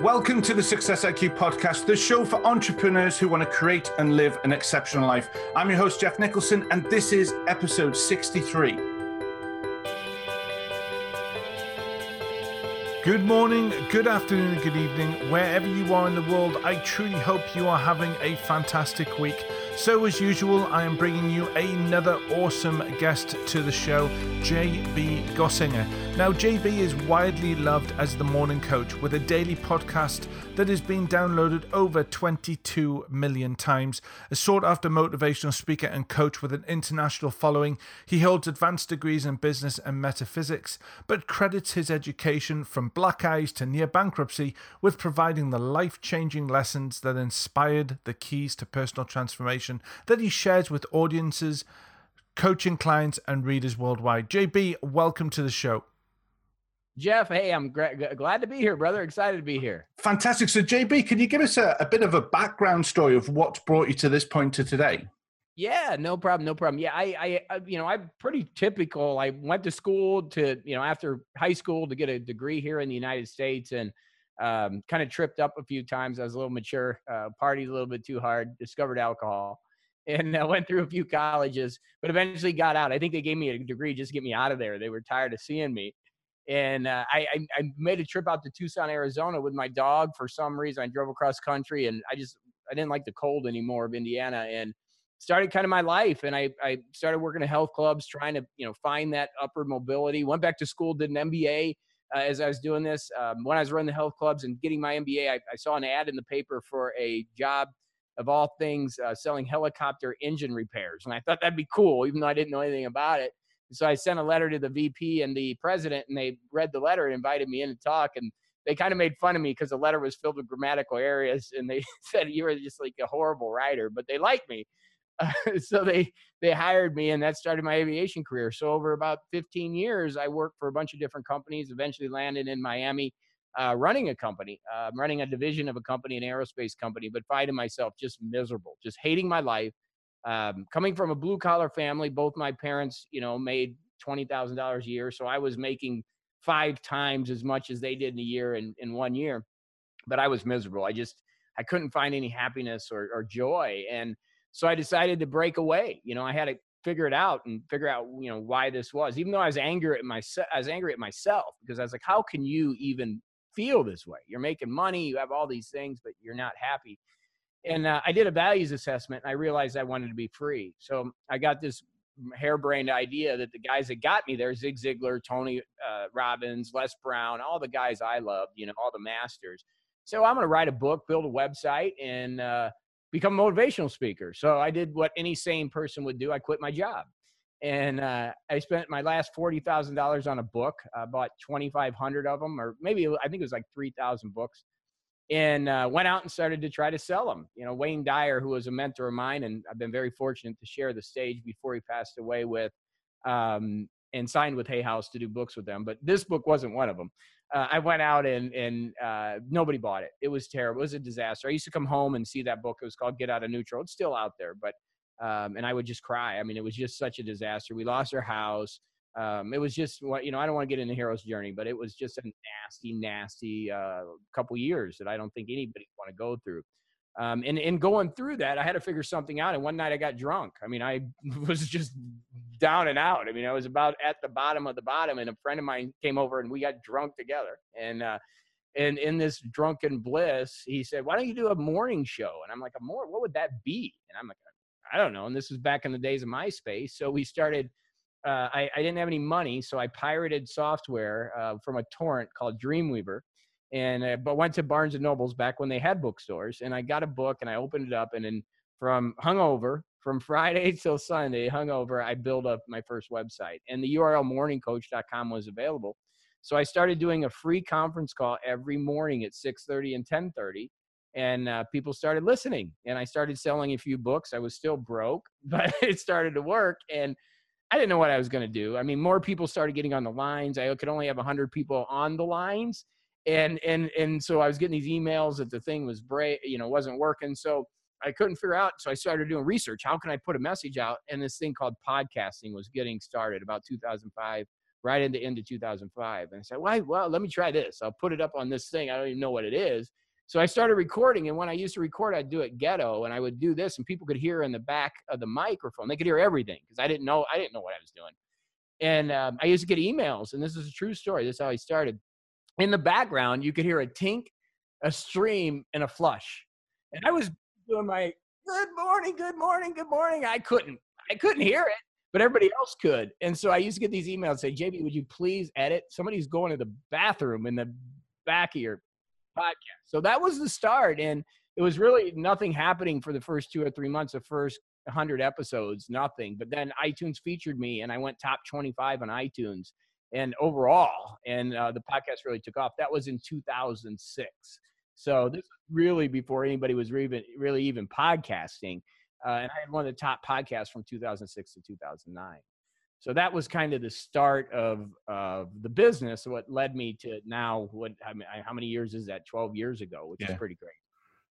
Welcome to the Success IQ podcast, the show for entrepreneurs who want to create and live an exceptional life. I'm your host, Geoff Nicholson, and this is episode 63. Good morning, good afternoon, good evening, wherever you are in the world. I truly hope you are having a fantastic week. So, as usual, I am bringing you another awesome guest to the show, JB Glossinger. Now, JB is widely loved as the morning coach with a daily podcast that has been downloaded over 22 million times. A sought after motivational speaker and coach with an international following, he holds advanced degrees in business and metaphysics, but credits his education from black eyes to near bankruptcy with providing the life changing lessons that inspired the keys to personal transformation that he shares with audiences, coaching clients, and readers worldwide. JB, welcome to the show. Geoff, hey, I'm gra- glad to be here, brother. Excited to be here. Fantastic. So, JB, can you give us a, a bit of a background story of what brought you to this point to today? Yeah, no problem, no problem. Yeah, I, I, uh, you know, I'm pretty typical. I went to school to, you know, after high school to get a degree here in the United States, and um, kind of tripped up a few times. I was a little mature, uh, partied a little bit too hard, discovered alcohol, and uh, went through a few colleges, but eventually got out. I think they gave me a degree just to get me out of there. They were tired of seeing me. And uh, I, I, I made a trip out to Tucson, Arizona with my dog for some reason. I drove across country and I just, I didn't like the cold anymore of Indiana and started kind of my life. And I, I started working at health clubs, trying to, you know, find that upward mobility. Went back to school, did an MBA uh, as I was doing this. Um, when I was running the health clubs and getting my MBA, I, I, saw an ad in the paper for a job of all things uh, selling helicopter engine repairs. And I thought that'd be cool, even though I didn't know anything about it. So I sent a letter to the VP and the president, and they read the letter and invited me in to talk. And they kind of made fun of me because the letter was filled with grammatical errors, and they said you were just like a horrible writer. But they liked me, uh, so they they hired me, and that started my aviation career. So over about 15 years, I worked for a bunch of different companies. Eventually landed in Miami, uh, running a company, uh, running a division of a company, an aerospace company, but finding myself just miserable, just hating my life. Um, coming from a blue collar family, both my parents, you know, made twenty thousand dollars a year, so I was making five times as much as they did in a year in, in one year. But I was miserable. I just I couldn't find any happiness or, or joy, and so I decided to break away. You know, I had to figure it out and figure out you know why this was even though i was angry at myself i was angry at myself because i was like how can you even feel this way? You're making money you have all these things but you're not happy. And uh, i did a values assessment and i realized i wanted to be free. So i got this harebrained idea that the guys that got me there zig ziglar tony uh, robbins les brown all the guys i loved you know all the masters. So i'm going to write a book build a website and uh, become a motivational speaker. So I did what any sane person would do. I quit my job. And uh, I spent my last forty thousand dollars on a book. I bought twenty five hundred of them, or maybe I think it was like three thousand books, and uh, went out and started to try to sell them. You know, Wayne Dyer, who was a mentor of mine, and I've been very fortunate to share the stage before he passed away with, um, and signed with Hay House to do books with them. But this book wasn't one of them uh, I went out and and uh, nobody bought it. It was terrible. It was a disaster. I used to come home and see that book. It was called Get Out of Neutral. It's still out there, but um, and I would just cry. I mean, it was just such a disaster. We lost our house. Um, it was just what you know. I don't want to get into hero's journey, but it was just a nasty, nasty uh, couple years that I don't think anybody want to go through. Um, and in going through that, I had to figure something out. And one night I got drunk. I mean, I was just down and out. I mean, I was about at the bottom of the bottom, and a friend of mine came over and we got drunk together. And uh, and in this drunken bliss, he said, "Why don't you do a morning show?" And I'm like, "A more? What would that be?" And I'm like, "I don't know." And this was back in the days of MySpace, so we started. Uh, I, I, didn't have any money, so I pirated software uh, from a torrent called Dreamweaver and uh, but went to Barnes and Nobles back when they had bookstores, and I got a book and I opened it up, and then from hungover from Friday till Sunday, hungover, I built up my first website, and the URL morningcoach.com was available. So I started doing a free conference call every morning at 6:30 and 10:30, and uh, people started listening, and I started selling a few books. I was still broke, but it started to work, and I didn't know what I was going to do. I mean, more people started getting on the lines. I could only have 100 people on the lines and and and so I was getting these emails that the thing was break, you know, wasn't working. So I couldn't figure out. So I started doing research. How can I put a message out? And this thing called podcasting was getting started about 2005, right into into 2005. And I said, why? Well, let me try this. I'll put it up on this thing. I don't even know what it is. So I started recording, and when I used to record, I'd do it ghetto, and I would do this, and people could hear in the back of the microphone. They could hear everything because I didn't know I didn't know what I was doing. And um, I used to get emails, and this is a true story. This is how I started. In the background, you could hear a tink, a stream, and a flush. And I was doing my good morning, good morning, good morning. I couldn't, I couldn't hear it, but everybody else could. And so I used to get these emails say, JB, would you please edit? Somebody's going to the bathroom in the back of your podcast. So that was the start. And it was really nothing happening for the first two or three months, the first 100 episodes, nothing. But then iTunes featured me and I went top 25 on iTunes and overall. And uh, the podcast really took off. That was in 2006. So this was really before anybody was really, really even podcasting. Uh, and I had one of the top podcasts from 2006 to 2009 so that was kind of the start of of the business what led me to now what I mean, how many years is that 12 years ago which yeah. is pretty great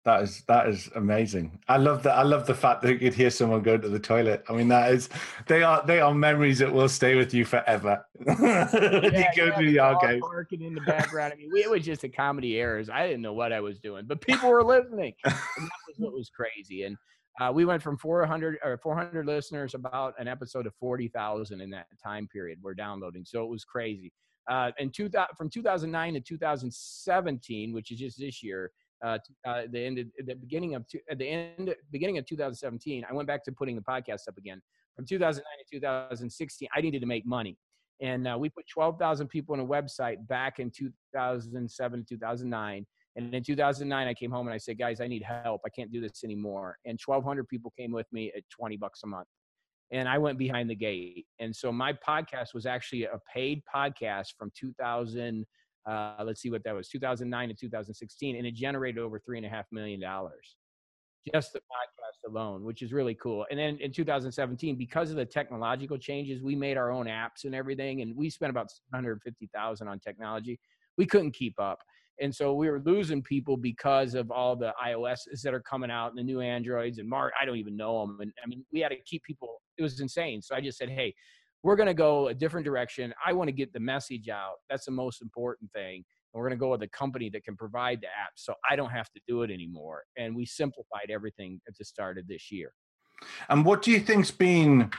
that is that is amazing. I love that. I love the fact that you could hear someone go to the toilet. I mean, that is they are they are memories that will stay with you forever. yeah, you go yeah, the arcade. Barking in the background. I mean, it was just a comedy errors. I didn't know what I was doing, but people were listening. And that was what was crazy. And uh, we went from 400 or 400 listeners about an episode of 40,000 in that time period. We're downloading, so it was crazy. Uh, and two, from 2009 to 2017, which is just this year, uh, uh, the end, of, the beginning of at the end, beginning of 2017, I went back to putting the podcast up again. From 2009 to 2016, I needed to make money, and uh, we put 12,000 people on a website back in 2007 2009 and in 2009, I came home and I said, guys, I need help. I can't do this anymore. And 1,200 people came with me at 20 bucks a month. And I went behind the gate. And so my podcast was actually a paid podcast from 2000. Uh, let's see what that was 2009 to 2016. And it generated over $3.5 million just the podcast alone, which is really cool. And then in 2017, because of the technological changes, we made our own apps and everything, and we spent about 150,000 on technology. We couldn't keep up. And so we were losing people because of all the iOSs that are coming out and the new Androids and Mark, I don't even know them. And I mean, we had to keep people, it was insane. So I just said, hey, we're going to go a different direction. I want to get the message out. That's the most important thing. And we're going to go with a company that can provide the app so I don't have to do it anymore. And we simplified everything at the start of this year. And what do you think's been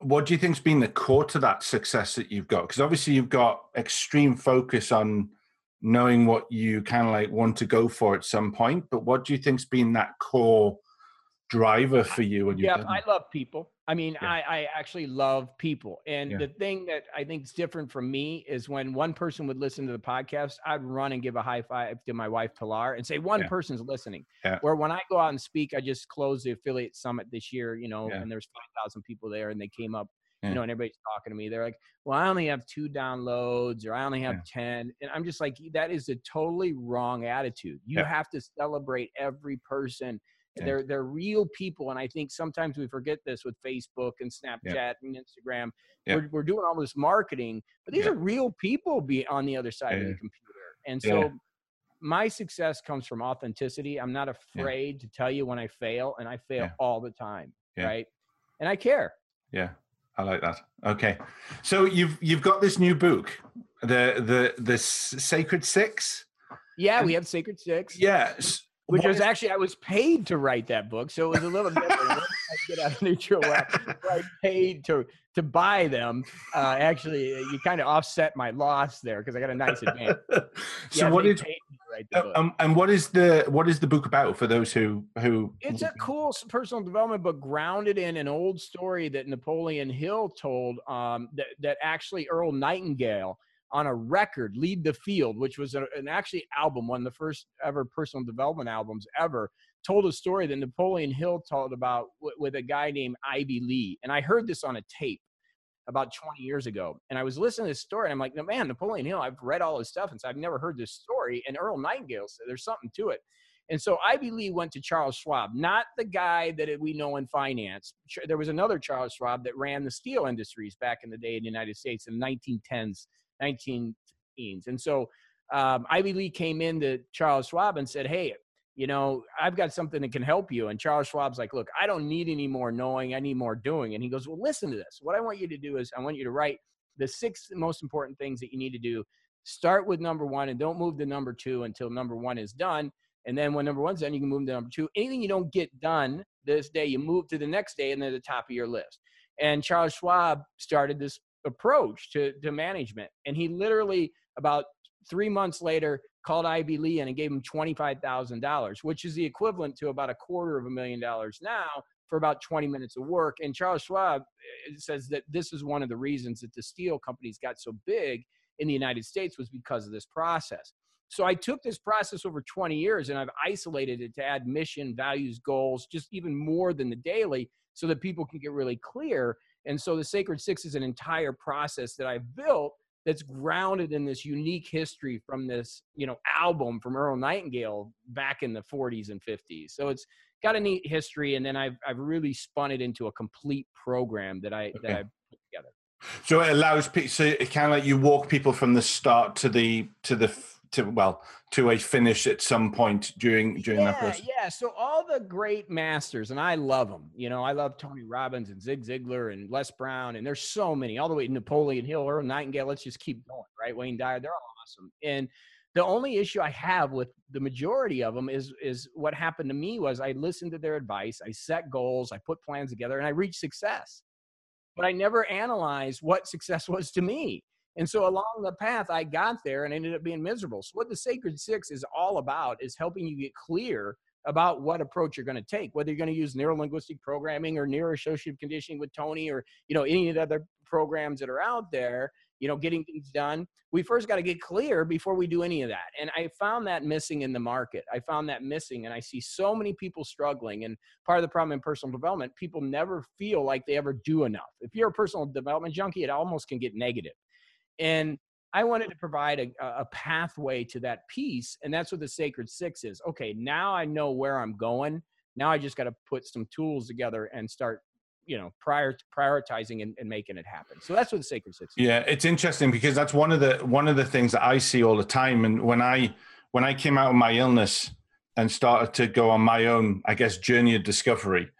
what do you think's been the core to that success that you've got? Because obviously you've got extreme focus on knowing what you kind of like want to go for at some point. But what do you think's been that core driver for you? And yeah, I love people. I mean, yeah. I, I actually love people. And yeah. the thing that I think is different from me is when one person would listen to the podcast, I'd run and give a high five to my wife, Pilar, and say, one yeah. person's listening. Where when I go out and speak, I just closed the affiliate summit this year, you know, and there's 5,000 people there and they came up you know, and everybody's talking to me. They're like, well, I only have two downloads or I only have yeah. 10. And I'm just like, that is a totally wrong attitude. You have to celebrate every person. They're they're real people, and I think sometimes we forget this with Facebook and Snapchat and Instagram. We're we're doing all this marketing, but these are real people be on the other side of the computer. And so my success comes from authenticity. I'm not afraid to tell you when I fail, and I fail all the time, right? And I care. Yeah. I like that. Okay, so you've you've got this new book, the the the Sacred Six. Yeah, we have Sacred Six. Yes. Which was actually I was paid to write that book, so it was a little different. I get out of neutral. I paid to to buy them. Uh, actually, you kind of offset my loss there because I got a nice advance. so yeah, what is um, and what is the what is the book about for those who who? It's a cool personal development book grounded in an old story that Napoleon Hill told. Um, that that actually Earl Nightingale on a record, Lead the Field, which was an actually album, one of the first ever personal development albums ever, told a story that Napoleon Hill told about with a guy named Ivy Lee. And I heard this on a tape about 20 years ago. And I was listening to this story, and I'm like, man, Napoleon Hill, I've read all his stuff, and so I've never heard this story. And Earl Nightingale said there's something to it. And so Ivy Lee went to Charles Schwab, not the guy that we know in finance. There was another Charles Schwab that ran the steel industries back in the day in the United States in the 1910s, 1915s. And so um, Ivy Lee came in to Charles Schwab and said, hey, you know, I've got something that can help you. And Charles Schwab's like, look, I don't need any more knowing. I need more doing. And he goes, well, listen to this. What I want you to do is I want you to write the six most important things that you need to do. Start with number one and don't move to number two until number one is done. And then when number one's done, you can move to number two. Anything you don't get done this day, you move to the next day and they're the top of your list. And Charles Schwab started this approach to, to management. And he literally, about three months later, called Ivy Lee and gave him $25,000, which is the equivalent to about a quarter of a million dollars now for about 20 minutes of work. And Charles Schwab eh, says that this is one of the reasons that the steel companies got so big in the United States was because of this process. So I took this process over 20 years and I've isolated it to add mission, values, goals, just even more than the daily so that people can get really clear. And so the Sacred Six is an entire process that I've built that's grounded in this unique history from this, you know, album from Earl Nightingale back in the 40s and 50s. So it's got a neat history, and then I've I've really spun it into a complete program that I okay. that I put together. So it allows people. So it kind of like you walk people from the start to the to the to well to a finish at some point during during yeah, that process. Yeah, so all the great masters, and I love them. You know, I love Tony Robbins and Zig Ziglar and Les Brown, and there's so many, all the way to Napoleon Hill, Earl Nightingale. Let's just keep going, right? Wayne Dyer, they're all awesome. And the only issue I have with the majority of them is is what happened to me was I listened to their advice, I set goals, I put plans together, and I reached success. But I never analyzed what success was to me. And so along the path, I got there and ended up being miserable. So what the Sacred Six is all about is helping you get clear about what approach you're going to take, whether you're going to use neurolinguistic programming or neuroassociative conditioning with Tony or, you know, any of the other programs that are out there, you know, getting things done. We first got to get clear before we do any of that. And I found that missing in the market. I found that missing. And I see so many people struggling. And part of the problem in personal development, people never feel like they ever do enough. If you're a personal development junkie, it almost can get negative. And I wanted to mm-hmm. provide a, a pathway to that piece. And that's what the Sacred Six is. Okay, now I know where I'm going. Now I just got to put some tools together and start you know prior prioritizing and, and, making it happen so that's what the sacred six is. yeah it's interesting because that's one of the one of the things that i see all the time and when i when i came out of my illness and started to go on my own i guess journey of discovery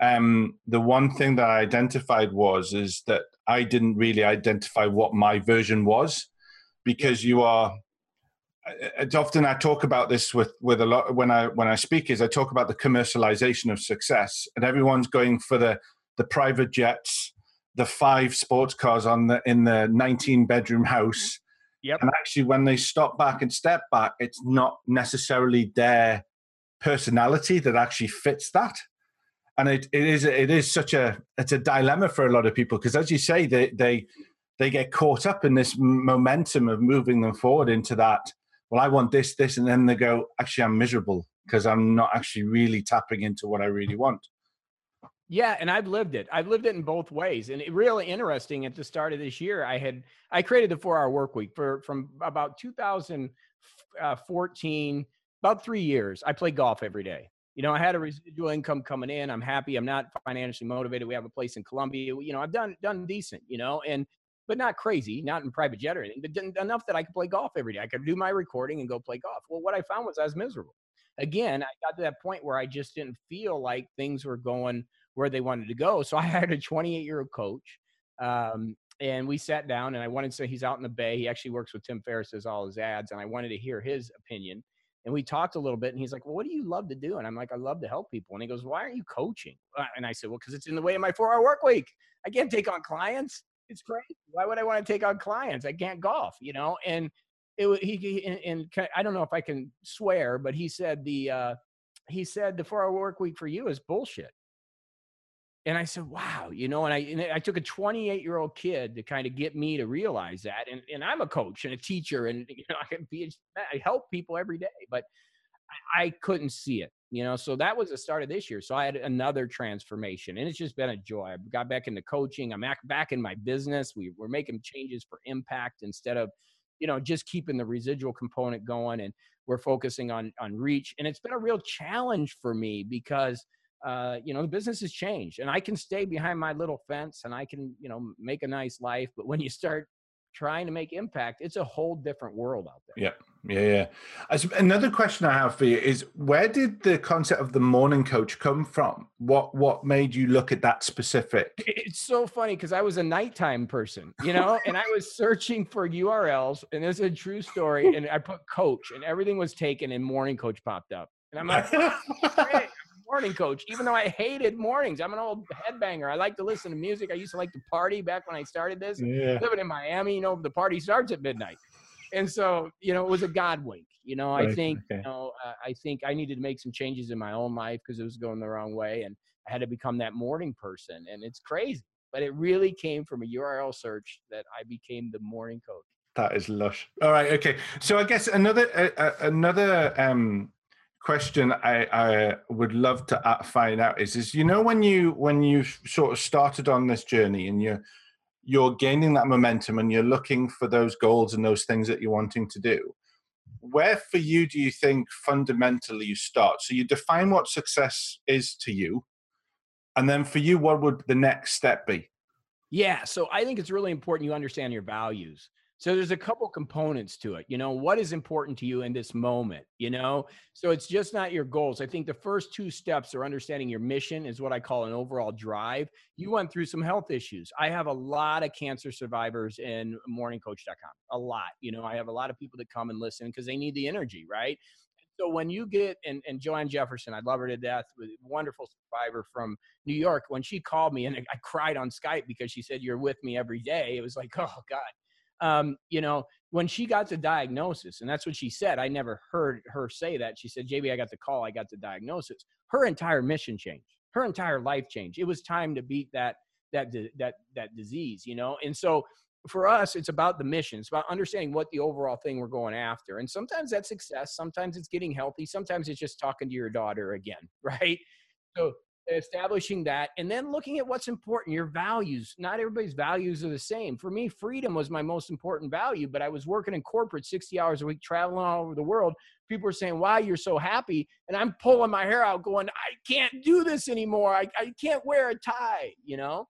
um, the one thing that I identified was is that I didn't really identify what my version was because you are it's often I talk about this with with a lot when I when I speak is I talk about the commercialization of success and everyone's going for the the private jets, the five sports cars on the in the 19 bedroom house. Yep. And actually when they stop back and step back, it's not necessarily their personality that actually fits that and it, it is it is such a it's a dilemma for a lot of people because as you say they they they get caught up in this momentum of moving them forward into that well i want this this and then they go actually i'm miserable because i'm not actually really tapping into what i really want. Yeah and i've lived it. I've lived it in both ways and it really interesting at the start of this year i had i created the four hour work week for from about 2014 uh, about three years i play golf every day you know, I had a residual income coming in. I'm happy. I'm not financially motivated. We have a place in Colombia. You know, I've done done decent. You know, and but not crazy, not in private jet or anything. But enough that I could play golf every day. I could do my recording and go play golf. Well, what I found was I was miserable. Again, I got to that point where I just didn't feel like things were going where they wanted to go. So I hired a 28 year old coach. Um, and we sat down and I wanted to say he's out in the Bay. He actually works with Tim Ferriss, does all his ads, and I wanted to hear his opinion and we talked a little bit and he's like well what do you love to do? And i'm like i love to help people. And he goes why aren't you coaching? Uh, and i said well because it's in the way of my four hour work week. I can't take on clients. It's crazy. Why would i want to take on clients? I can't golf you know? And it he, he and, and i don't know if i can swear but he said the uh he said the four hour work week for you is bullshit and I said, wow, you know, and I, and I took a 28 year old kid to kind of get me to realize that. And, and I'm a coach and a teacher and, you know, I can be, I help people every day, but I, I couldn't see it, you know? So that was the start of this year. So I had another transformation and it's just been a joy. I got back into coaching. I'm back in my business. We we're making changes for impact instead of, you know, just keeping the residual component going and we're focusing on, on reach. And it's been a real challenge for me because – uh, you know, the business has changed and I can stay behind my little fence and I can, you know, make a nice life. But when you start trying to make impact, it's a whole different world out there. Yeah. Yeah, yeah. Another question I have for you is where did the concept of the morning coach come from? What what made you look at that specific? It's so funny because I was a nighttime person, you know, and I was searching for URLs, and this is a true story. And I put coach, and everything was taken, and morning coach popped up, and I'm like, morning coach, even though I hated mornings. I'm an old headbanger. I like to listen to music. I used to like to party back when I started this. Yeah. Living in Miami, you know, the party starts at midnight and so you know it was a god wink you know right. i think okay. you know uh, i think i needed to make some changes in my own life because it was going the wrong way and i had to become that morning person and it's crazy but it really came from a url search that i became the morning coach that is lush all right okay so i guess another uh, another um question I, I would love to uh, find out is is you know when you when you sort of started on this journey and you're you're gaining that momentum and you're looking for those goals and those things that you're wanting to do where for you do you think fundamentally you start? So you define what success is to you and then for you what would the next step be? Yeah so i think it's really important you understand your values so there's a couple components to it. You know, what is important to you in this moment, you know? So it's just not your goals. I think the first two steps are understanding your mission is what I call an overall drive. You went through some health issues. I have a lot of cancer survivors in morningcoach.com. A lot. You know, I have a lot of people that come and listen because they need the energy, right? So when you get and, and Joanne Jefferson, I love her to death, wonderful survivor from New York. When she called me and I cried on Skype because she said, You're with me every day. It was like, oh God um, you know, when she got the diagnosis, and that's what she said, I never heard her say that. She said, JB, I got the call, I got the diagnosis. Her entire mission changed, her entire life changed. It was time to beat that that that that disease, you know. And so for us, it's about the mission. It's about understanding what the overall thing we're going after. And sometimes that's success, sometimes it's getting healthy, sometimes it's just talking to your daughter again, right? So establishing that and then looking at what's important your values. Not everybody's values are the same. For me freedom was my most important value but i was working in corporate 60 hours a week traveling all over the world. People are saying why you're so happy and i'm pulling my hair out going i can't do this anymore. I, I can't wear a tie you know?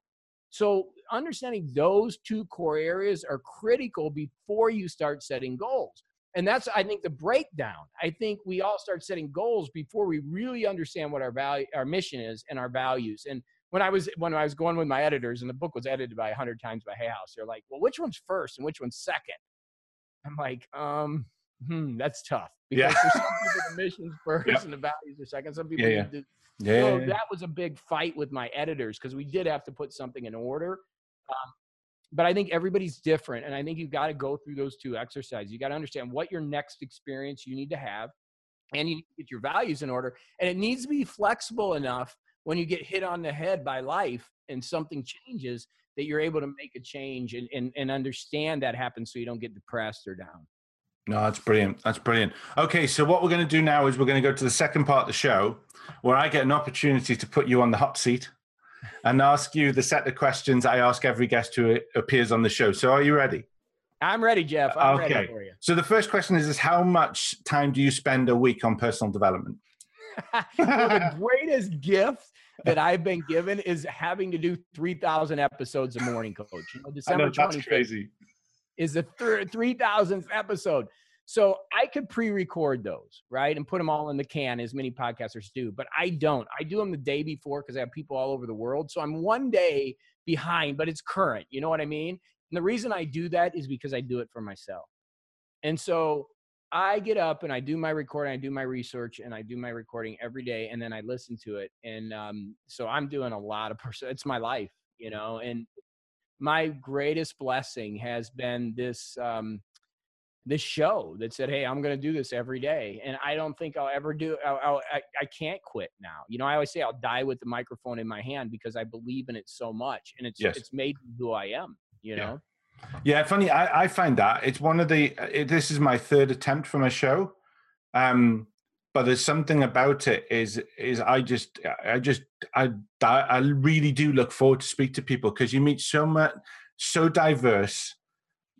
So understanding those two core areas are critical before you start setting goals and that's i think the breakdown i think we all start setting goals before we really understand what our value our mission is and our values and when i was when i was going with my editors and the book was edited by 100 times by hay house they're like well which one's first and which one's second i'm like um hmm that's tough because yeah. for some people the mission's first yep. and the values are second some people yeah, yeah. yeah, so that was a big fight with my editors because we did have to put something in order um, but I think everybody's different. And I think you've got to go through those two exercises. You got to understand what your next experience you need to have and you get your values in order. And it needs to be flexible enough when you get hit on the head by life and something changes that you're able to make a change and, and, and understand that happens so you don't get depressed or down. No, that's brilliant. That's brilliant. Okay, so what we're going to do now is we're going to go to the second part of the show where I get an opportunity to put you on the hot seat and ask you the set of questions I ask every guest who appears on the show. So, are you ready? I'm ready, Geoff. I'm okay. So the first question is, is how much time do you spend a week on personal development? well, the greatest gift that I've been given is having to do 3,000 episodes of Morning Coach. You know, December know, that's crazy. is the 3,000th episode. So I could pre-record those, right, and put them all in the can, as many podcasters do. But I don't. I do them the day before because I have people all over the world. So I'm one day behind, but it's current. You know what I mean? And the reason I do that is because I do it for myself. And so I get up and I do my recording, I do my research, and I do my recording every day, and then I listen to it. And um, so I'm doing a lot of person. It's my life, you know. And my greatest blessing has been this. Um, this show that said, "Hey, I'm going to do this every day," and I don't think I'll ever do. I'll, I'll, I I can't quit now. You know, I always say I'll die with the microphone in my hand because I believe in it so much, and it's yes. it's made who I am. You yeah. know. Yeah, funny. I, I find that it's one of the. It, this is my third attempt from a show, um, but there's something about it. Is is I just I just I I really do look forward to speak to people because you meet so much so diverse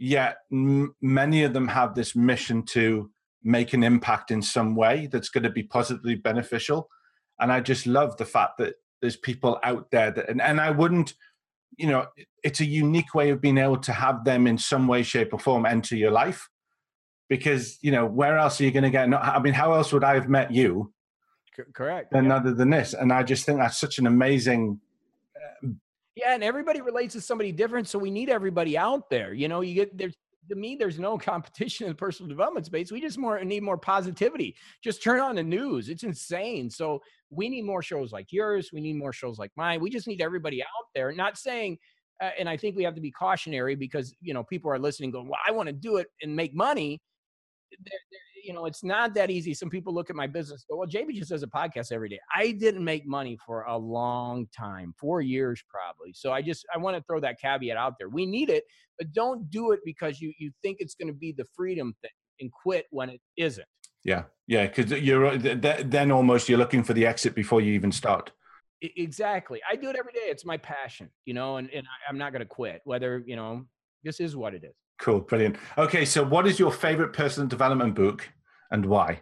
yet m- many of them have this mission to make an impact in some way that's going to be positively beneficial and i just love the fact that there's people out there that and, and i wouldn't you know, it's a unique way of being able to have them in some way, shape, or form enter your life. Because you know, where else are you going to get? I mean, how else would I have met you? Correct. Than yeah. other than this, and I just think that's such an amazing. Yeah, and everybody relates to somebody different, so we need everybody out there. You know, you get there's to me, there's no competition in the personal development space. We just more need more positivity. Just turn on the news. It's insane. So we need more shows like yours. We need more shows like mine. We just need everybody out there. Not saying, uh, and I think we have to be cautionary because you know people are listening, going, "Well, I want to do it and make money." You know, it's not that easy. Some people look at my business, go, "Well, JB just does a podcast every day." I didn't make money for a long time, four years probably. So I just I want to throw that caveat out there. We need it, but don't do it because you you think it's going to be the freedom thing and quit when it isn't. Yeah, yeah, because you're uh, then almost you're looking for the exit before you even start. Exactly. I do it every day. It's my passion, you know, and, and I'm not going to quit. Whether you know, this is what it is. Cool, brilliant. Okay, so what is your favorite personal development book and why?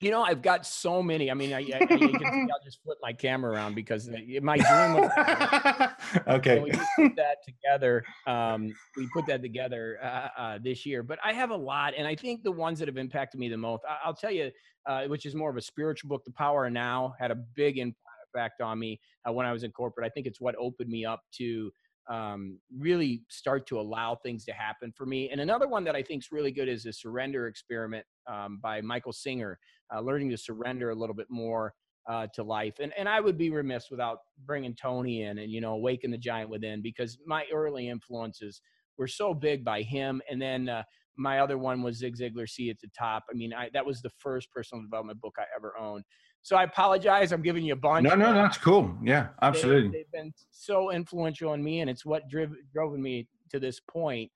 You know, I've got so many. I mean, I, I, I can see I'll just flip my camera around because my dream was. okay. we put that together. Um, we put that together uh, uh, this year, but I have a lot, and I think the ones that have impacted me the most. I, will tell you, uh, which is more of a spiritual book. The Power of Now had a big impact on me uh, when I was in corporate. I think it's what opened me up to um, really start to allow things to happen for me. And another one that I think is really good is the Surrender Experiment um, by Michael Singer, uh, learning to surrender a little bit more uh, to life. And and I would be remiss without bringing Tony in and you know awaken the giant within because my early influences were so big by him. And then uh, my other one was Zig Ziglar, See at the Top. I mean, I, that was the first personal development book I ever owned. So I apologize. I'm giving you a bunch. No, no, that's cool. Yeah, absolutely. They, have been so influential on me, and it's what driv- drove me to this point.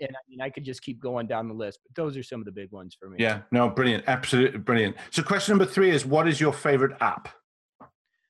And I mean, I could just keep going down the list, but those are some of the big ones for me. Yeah, no, brilliant, absolutely brilliant. So, question number three is: What is your favorite app?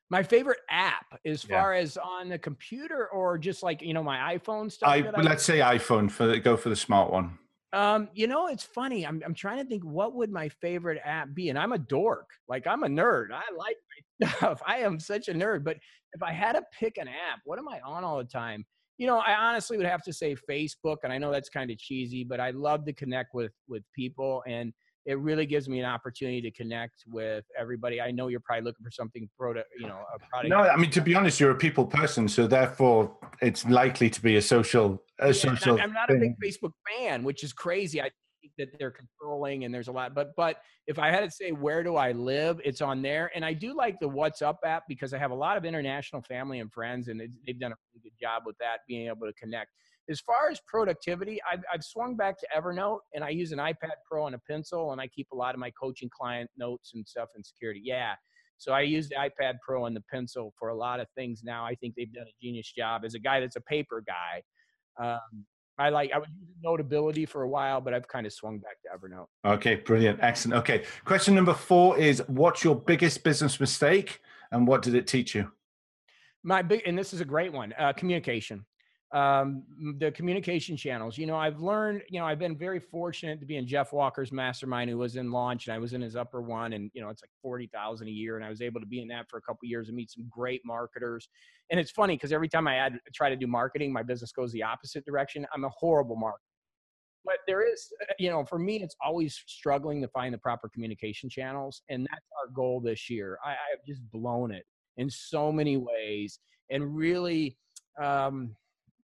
My favorite app, as yeah. far as on the computer or just like you know my iPhone stuff. I, let's say iPhone for the, go for the smart one. Um, you know, it's funny. I'm I'm trying to think what would my favorite app be, and I'm a dork. Like I'm a nerd. I like my stuff. I am such a nerd. But if I had to pick an app, what am I on all the time? You know, I honestly would have to say Facebook, and I know that's kind of cheesy, but I love to connect with with people and it really gives me an opportunity to connect with everybody. I know you're probably looking for something product, you know, a product. No, I mean to be honest, you're a people person, so therefore it's likely to be a social. A yeah, social. I'm not thing. a big Facebook fan, which is crazy. I think that they're controlling, and there's a lot. But but if I had to say where do I live, it's on there. And I do like the WhatsApp app because I have a lot of international family and friends, and they've done a really good job with that, being able to connect. As far as productivity, I've, I've swung back to Evernote and I use an iPad Pro and a pencil, and I keep a lot of my coaching client notes and stuff in security. Yeah. So I use the iPad Pro and the pencil for a lot of things now. I think they've done a genius job. As a guy that's a paper guy, um, I like I was using Notability for a while, but I've kind of swung back to Evernote. Okay, brilliant, excellent. Okay, question number four is: What's your biggest business mistake, and what did it teach you? My big, and this is a great one: uh, communication um, the communication channels. You know, I've learned, you know, I've been very fortunate to be in Jeff Walker's mastermind, who was in launch, and I was in his upper one, and you know, it's like forty thousand a year, and I was able to be in that for a couple years and meet some great marketers. And it's funny because every time I add, try to do marketing, my business goes the opposite direction. I'm a horrible marketer. But there is, uh, you know, for me, it's always struggling to find the proper communication channels, and that's our goal this year. I, I've just blown it in so many ways, and really. Um,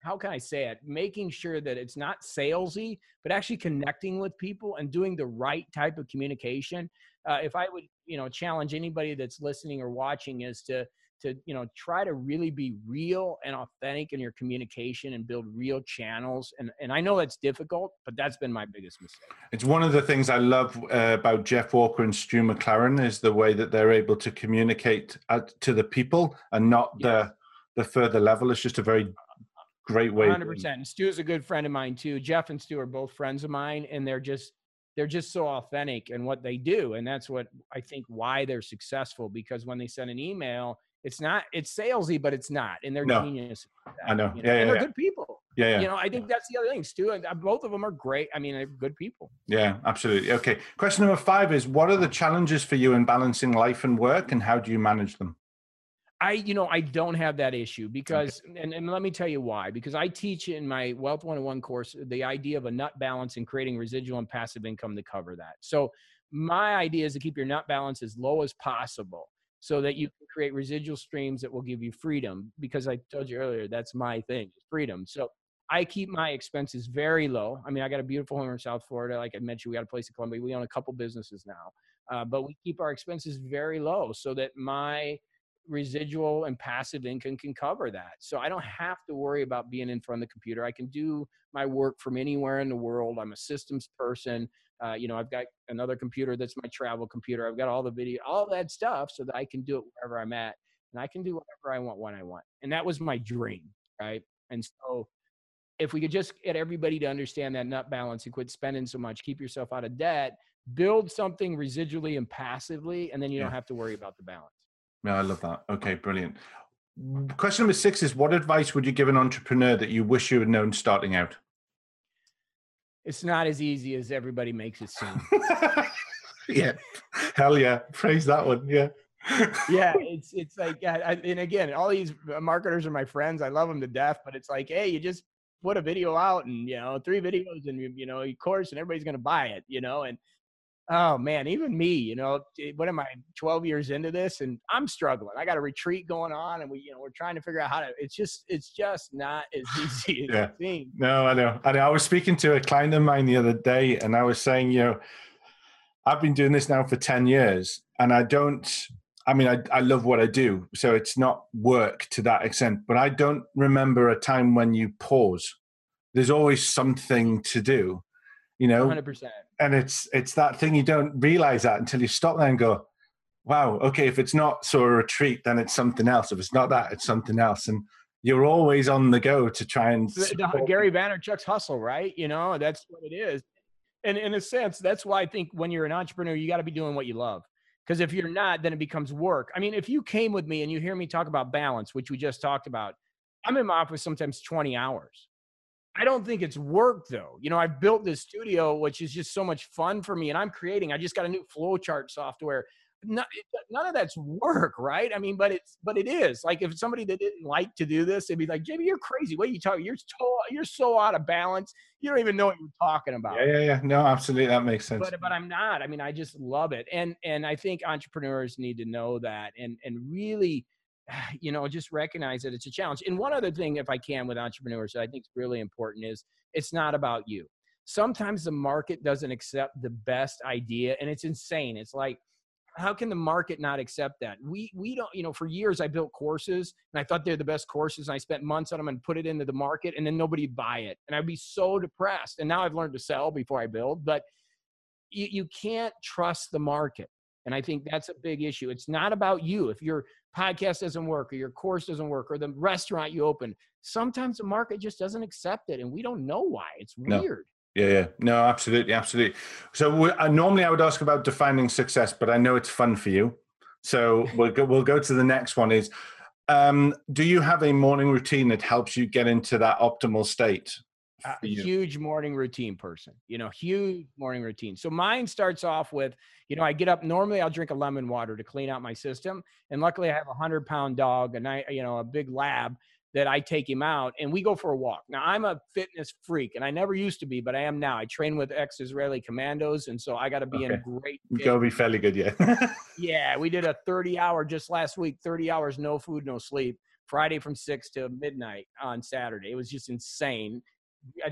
how can I say it? Making sure that it's not salesy, but actually connecting with people and doing the right type of communication. Uh, if I would, you know, challenge anybody that's listening or watching is to to you know try to really be real and authentic in your communication and build real channels and and i know that's difficult but that's been my biggest mistake it's one of the things i love uh, about jeff walker and stu mclaren is the way that they're able to communicate at, to the people and not yes. the the further level it's just a very great way. 100%. Stu is a good friend of mine too. Jeff and Stu are both friends of mine, and they're just they're just so authentic in what they do, and that's what I think why they're successful. Because when they send an email, it's not it's salesy, but it's not, and they're no. genius. I know. You know? Yeah, yeah, and they're yeah. good people. Yeah, yeah. You know, I think that's the other thing. Stu and uh, both of them are great. I mean, they're good people. Yeah, absolutely. Okay. Question number five is: What are the challenges for you in balancing life and work, and how do you manage them? I, you know, I don't have that issue because, okay. and, and let me tell you why. Because I teach in my Wealth 101 course the idea of a nut balance and creating residual and passive income to cover that. So, my idea is to keep your nut balance as low as possible so that you can create residual streams that will give you freedom. Because I told you earlier, that's my thing, freedom. So, I keep my expenses very low. I mean, I got a beautiful home in South Florida. Like I mentioned, we got a place in Colombia. We own a couple businesses now, uh, but we keep our expenses very low so that my residual and passive income can cover that. So I don't have to worry about being in front of the computer. I can do my work from anywhere in the world. I'm a systems person. Uh, you know, I've got another computer that's my travel computer. I've got all the video, all that stuff so that I can do it wherever I'm at and I can do whatever I want when I want. And that was my dream, right? And so if we could just get everybody to understand that nut balance and quit spending so much, keep yourself out of debt, build something residually and passively, and then you yeah. don't have to worry about the balance. Yeah, I love that. Okay, brilliant. Question number six is what advice would you give an entrepreneur that you wish you had known starting out? It's not as easy as everybody makes it seem. yeah. Hell yeah. Praise that one. Yeah. yeah, it's it's like I, and again, all these uh, marketers are my friends. I love them to death, but it's like, hey, you just put a video out and you know three videos and you know of course and everybody's gonna buy it, you know, and oh man, even me, you know, what am I, 12 years into this and I'm struggling. I got a retreat going on and we, you know, we're trying to figure out how to, it's just, it's just not as easy as yeah. it seems. No, I know. I know. I was speaking to a client of mine the other day and I was saying, you know, I've been doing this now for 10 years and I don't, I mean, I, I love what I do. So it's not work to that extent, but I don't remember a time when you pause. There's always something to do you know? 100% and it's it's that thing you don't realize that until you stop there and go wow okay if it's not so a retreat then it's something else. If it's not that it's something else. And you're always on the go to try and gary vaynerchuk's hustle right? You know that's what it is. And in a sense that's why i think when you're an entrepreneur you got to be doing what you love. Because if you're not then it becomes work. I mean if you came with me and you hear me talk about balance which we just talked about i'm in my office sometimes 20 hours I don't think it's work though. You know, I've built this studio, which is just so much fun for me, and I'm creating. I just got a new flowchart software. None, none of that's work, right? I mean, but it's but it is. Like if somebody that didn't like to do this, they'd be like, "JB, you're crazy. What are you talking? You're so you're so out of balance. You don't even know what you're talking about." Yeah, yeah, yeah. No, absolutely, that makes sense. But but I'm not. I mean, I just love it, and and I think entrepreneurs need to know that, and and really you know, just recognize that it's a challenge. And one other thing, if I can, with entrepreneurs that I think is really important is it's not about you. Sometimes the market doesn't accept the best idea, and it's insane. It's like, how can the market not accept that? We we don't, you know, for years I built courses and I thought they're the best courses, and I spent months on them and put it into the market, and then nobody buy it, and I'd be so depressed. And now I've learned to sell before I build, but you, you can't trust the market. And I think that's a big issue. It's not about you. If your podcast doesn't work or your course doesn't work or the restaurant you open, sometimes the market just doesn't accept it and we don't know why. It's weird. No. Yeah, yeah, no, absolutely, absolutely. So uh, normally I would ask about defining success, but I know it's fun for you, so we'll go, we'll go to the next one. Is um, do you have a morning routine that helps you get into that optimal state? Uh, a huge morning routine person, you know, huge morning routine. So mine starts off with, you know, I get up, normally I'll drink a lemon water to clean out my system. And luckily I have a hundred pound dog and I, you know, a big lab that I take him out and we go for a walk. Now I'm a fitness freak and I never used to be, but I am now. I train with ex Israeli commandos. And so I got to be okay. in great. You got to be fairly good. Yeah. yeah. We did a 30 hour just last week, 30 hours, no food, no sleep. Friday from six to midnight on Saturday. It was just insane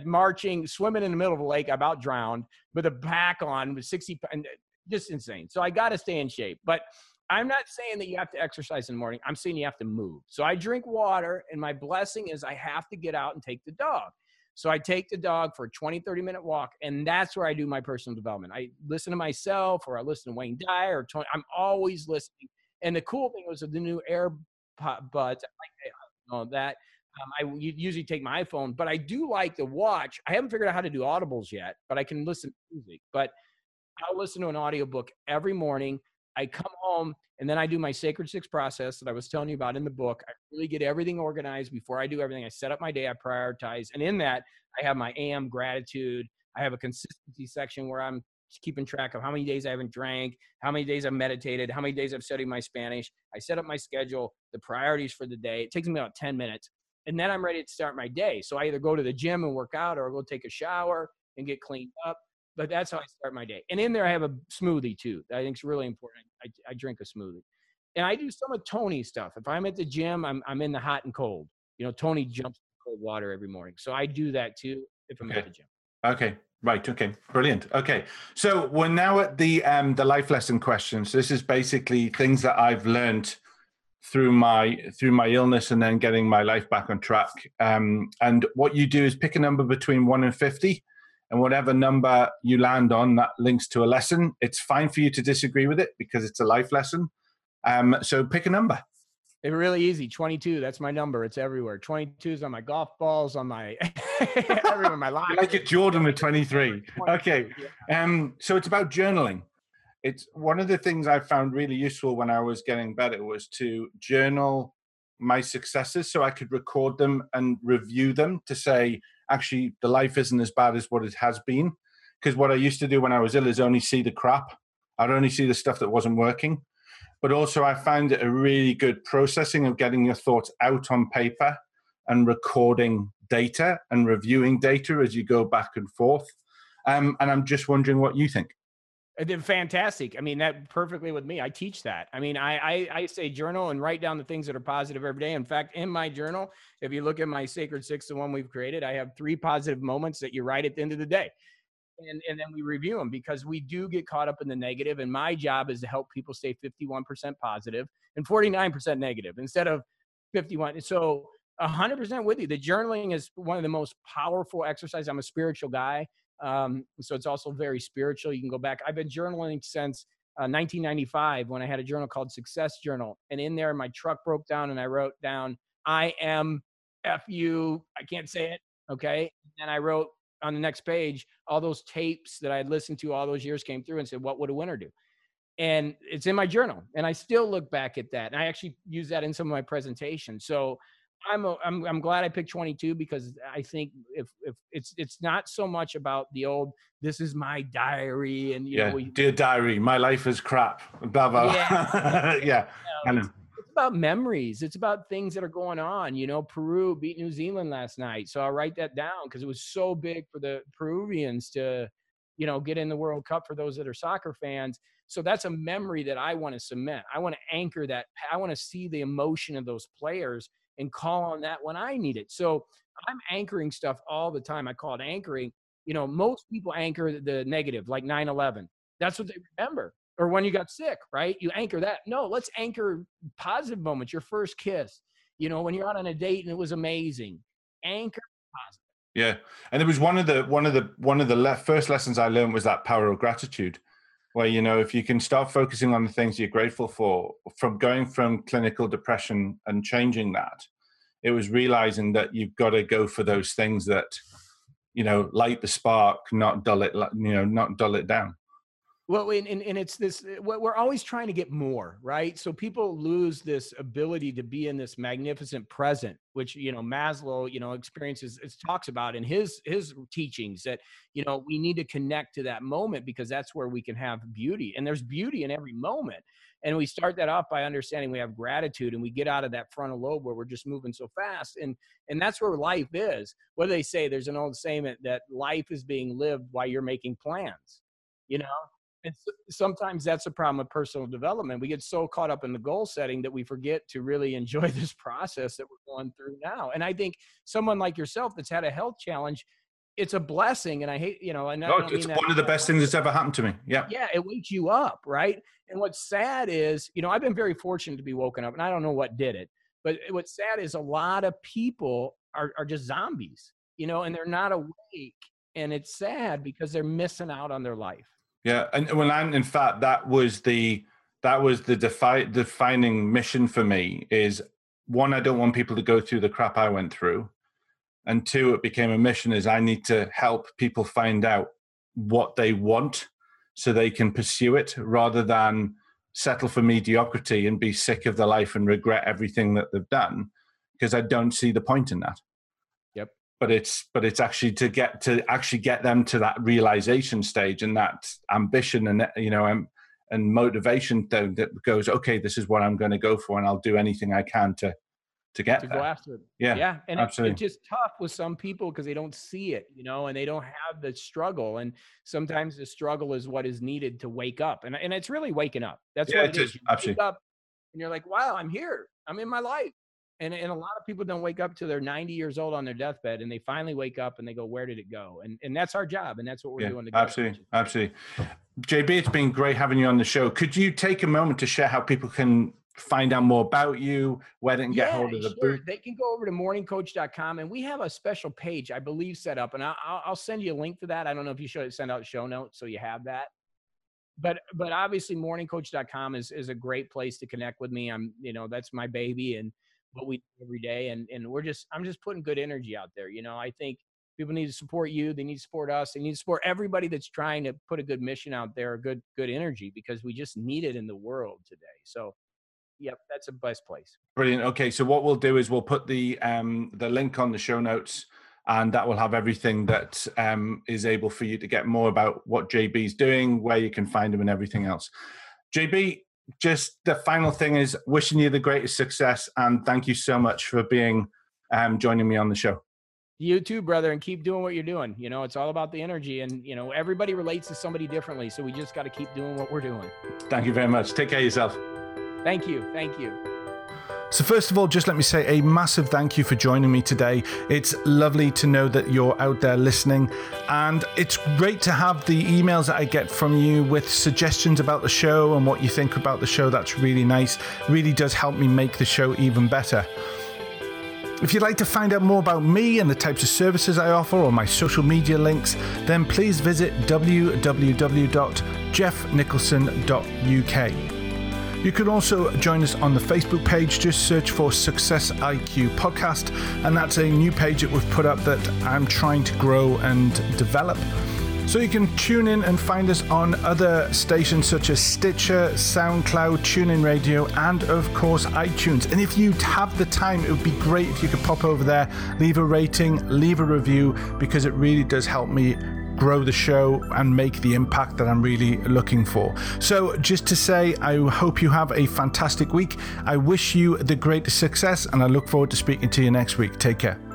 marching, swimming in the middle of a lake, about drowned with a pack on with 60, and uh, just insane. So I got to stay in shape. But I'm not saying that you have to exercise in the morning. I'm saying you have to move. So I drink water, and my blessing is I have to get out and take the dog. So I take the dog for a 20, 30 minute walk, and that's where I do my personal development. I listen to myself, or I listen to Wayne Dyer, or Tony. I'm always listening. And the cool thing was with the new AirPods, I like know, that um, I usually take my iPhone, but I do like the watch. I haven't figured out how to do audibles yet, but I can listen to music. But I'll listen to an audiobook every morning. I come home and then I do my sacred six process that I was telling you about in the book. I really get everything organized before I do everything. I set up my day, I prioritize. And in that, I have my AM gratitude. I have a consistency section where I'm keeping track of how many days I haven't drank, how many days I've meditated, how many days I've studied my Spanish. I set up my schedule, the priorities for the day. It takes me about 10 minutes. And then I'm ready to start my day. So I either go to the gym and work out or I'll go take a shower and get cleaned up. But that's how I start my day. And in there, I have a smoothie too. I think it's really important. I, I drink a smoothie. And I do some of Tony's stuff. If I'm at the gym, I'm, I'm in the hot and cold. You know, Tony jumps cold water every morning. So I do that too if I'm okay. at the gym. Okay. Right. Okay. Brilliant. Okay. So we're now at the um the life lesson questions. This is basically things that I've learned through my through my illness and then getting my life back on track. Um, and what you do is pick a number between one and fifty, and whatever number you land on that links to a lesson. It's fine for you to disagree with it because it's a life lesson. Um, so pick a number. It's really easy. 22. That's my number. It's everywhere. 22 is on my golf balls, on my everywhere. My life. like it, Jordan with 23. Okay. Um. So it's about journaling. It's one of the things I found really useful when I was getting better was to journal my successes so I could record them and review them to say actually the life isn't as bad as what it has been. Because what I used to do when I was ill is only see the crap. I'd only see the stuff that wasn't working but also I found it a really good processing of getting your thoughts out on paper and recording data and reviewing data as you go back and forth. Um, and I'm just wondering what you think. Uh, then fantastic. I mean, that perfectly with me. I teach that. I mean, I, I, I say journal and write down the things that are positive every day. In fact, in my journal, if you look at my sacred six, the one we've created, I have three positive moments that you write at the end of the day and, and then we review them because we do get caught up in the negative. negative and my job is to help people stay 51% positive and 49% negative instead of 51 so 100% with you the journaling is one of the most powerful exercises i'm a spiritual guy um, so it's also very spiritual you can go back i've been journaling since uh, 1995 when i had a journal called success journal and in there my truck broke down and i wrote down i am f you i can't say it okay and i wrote on the next page, all those tapes that I had listened to all those years came through and said, What would a winner do? And it's in my journal. And I still look back at that. And I actually use that in some of my presentations. So I'm, a, I'm, I'm glad I picked 22 because I think if, if it's, it's not so much about the old, this is my diary and, you yeah. know, dear diary, my life is crap, blah, blah. Yeah. yeah. You know, about memories. It's about things that are going on. You know, Peru beat New Zealand last night. So I'll write that down because it was so big for the Peruvians to, you know, get in the World Cup for those that are soccer fans. So that's a memory that I want to cement. I want to anchor that. I want to see the emotion of those players and call on that when I need it. So I'm anchoring stuff all the time. I call it anchoring. You know, most people anchor the negative, like 9 11. That's what they remember or when you got sick, right? You anchor that. No, let's anchor positive moments. Your first kiss, you know, when you're out on a date and it was amazing. Anchor positive. Yeah, and it was one of the one of the one of the le- first lessons I learned was that power of gratitude, where you know if you can start focusing on the things you're grateful for, from going from clinical depression and changing that, it was realizing that you've got to go for those things that, you know, light the spark, not dull it, you know, not dull it down. Well, and, and, and it's this, eh, we're always trying to get more, right? So people lose this ability to be in this magnificent present, which, you know, Maslow, you know, experiences, talks about in his, his teachings that, you know, we need to connect to that moment because that's where we can have beauty. And there's beauty in every moment. And we start that off by understanding we have gratitude and we get out of that frontal lobe where we're just moving so fast. And, and that's where life is. What do they say? There's an old saying that life is being lived while you're making plans, you know? And sometimes that's a problem with personal development. We get so caught up in the goal setting that we forget to really enjoy this process that we're going through now. And I think someone like yourself that's had a health challenge, it's a blessing. And I hate, you know, and no, it's one of the best things that's ever happened to me. Yeah. Yeah. It wakes you up. Right. And what's sad is, you know, I've been very fortunate to be woken up and I don't know what did it, but what's sad is a lot of people are, are just zombies, you know, and they're not awake. And it's sad because they're missing out on their life. Yeah, and well, and in fact, that was the that was the defi- defining mission for me. Is one, I don't want people to go through the crap I went through, and two, it became a mission. Is I need to help people find out what they want so they can pursue it rather than settle for mediocrity and be sick of the life and regret everything that they've done because I don't see the point in that. But it's but it's actually to get to actually get them to that realization stage and that ambition and you know and, and motivation that goes okay this is what i'm going to go for and i'll do anything i can to to get to there. go after it. Yeah, yeah, and absolutely. it's just tough with some people because they don't see it, you know, and they don't have the struggle. And sometimes the struggle is what is needed to wake up, and and it's really waking up. That's yeah, what it is. is. You Absolutely. wake up, and you're like, wow, I'm here. I'm in my life. And, and a lot of people don't wake up till they're 90 years old on their deathbed and they finally wake up and they go where did it go and and that's our job and that's what we're yeah, doing absolutely absolutely jb it's been great having you on the show could you take a moment to share how people can find out more about you, where they can get yeah, hold of the sure. boot? They can go over to morningcoach.com and we have a special page, I believe, set up. And I'll, I'll send you a link to that. I don't know if you should send out show notes so you have that. But but obviously morningcoach.com is is a great place to connect with me. I'm you know that's my baby and what we do every day and and we're just I'm just putting good energy out there. You know I think people need to support you. They need to support us. They need to support everybody that's trying to put a good mission out there, a good good energy because we just need it in the world today. So Yep, that's a best place. Brilliant. Okay, so what we'll do is we'll put the um, the link on the show notes, and that will have everything that um, is able for you to get more about what JB's doing, where you can find him, and everything else. JB, just the final thing is wishing you the greatest success, and thank you so much for being um, joining me on the show. You too, brother, and keep doing what you're doing. You know, it's all about the energy, and you know, everybody relates to somebody differently, so we just got to keep doing what we're doing. Thank you very much. Take care of yourself. Thank you. Thank you. So, first of all, just let me say a massive thank you for joining me today. It's lovely to know that you're out there listening, and it's great to have the emails that I get from you with suggestions about the show and what you think about the show. That's really nice. Really does help me make the show even better. If you'd like to find out more about me and the types of services I offer or my social media links, then please visit www.geoffnicholson.uk. You can also join us on the Facebook page. Just search for Success IQ Podcast, and that's a new page that we've put up that I'm trying to grow and develop. So you can tune in and find us on other stations such as Stitcher, SoundCloud, TuneIn Radio, and of course iTunes. And if you have the time, it would be great if you could pop over there, leave a rating, leave a review, because it really does help me grow the show and make the impact that I'm really looking for. So, just to say, I hope you have a fantastic week. I wish you the greatest success, and I look forward to speaking to you next week. Take care.